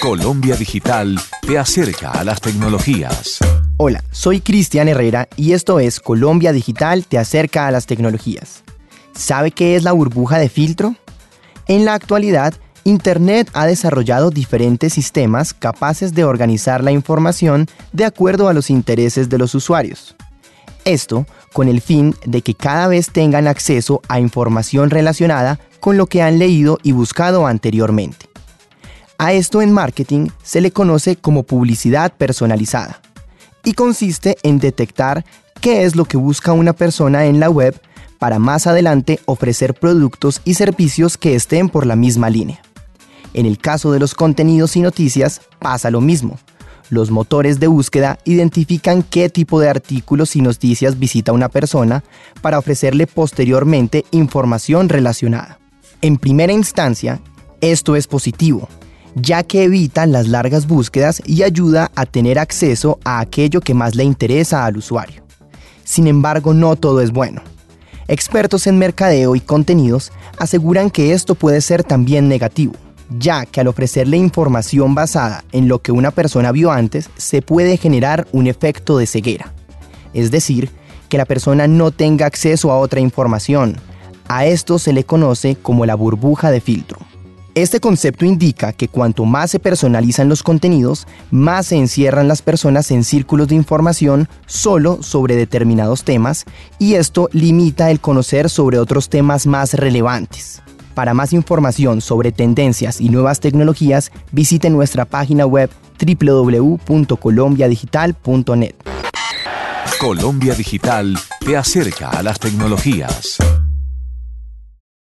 Colombia Digital te acerca a las tecnologías. Hola, soy Cristian Herrera y esto es Colombia Digital te acerca a las tecnologías. ¿Sabe qué es la burbuja de filtro? En la actualidad, Internet ha desarrollado diferentes sistemas capaces de organizar la información de acuerdo a los intereses de los usuarios. Esto con el fin de que cada vez tengan acceso a información relacionada con lo que han leído y buscado anteriormente. A esto en marketing se le conoce como publicidad personalizada y consiste en detectar qué es lo que busca una persona en la web para más adelante ofrecer productos y servicios que estén por la misma línea. En el caso de los contenidos y noticias pasa lo mismo. Los motores de búsqueda identifican qué tipo de artículos y noticias visita una persona para ofrecerle posteriormente información relacionada. En primera instancia, esto es positivo, ya que evita las largas búsquedas y ayuda a tener acceso a aquello que más le interesa al usuario. Sin embargo, no todo es bueno. Expertos en mercadeo y contenidos aseguran que esto puede ser también negativo, ya que al ofrecerle información basada en lo que una persona vio antes, se puede generar un efecto de ceguera. Es decir, que la persona no tenga acceso a otra información. A esto se le conoce como la burbuja de filtro. Este concepto indica que cuanto más se personalizan los contenidos, más se encierran las personas en círculos de información solo sobre determinados temas y esto limita el conocer sobre otros temas más relevantes. Para más información sobre tendencias y nuevas tecnologías, visite nuestra página web www.colombiadigital.net. Colombia Digital te acerca a las tecnologías.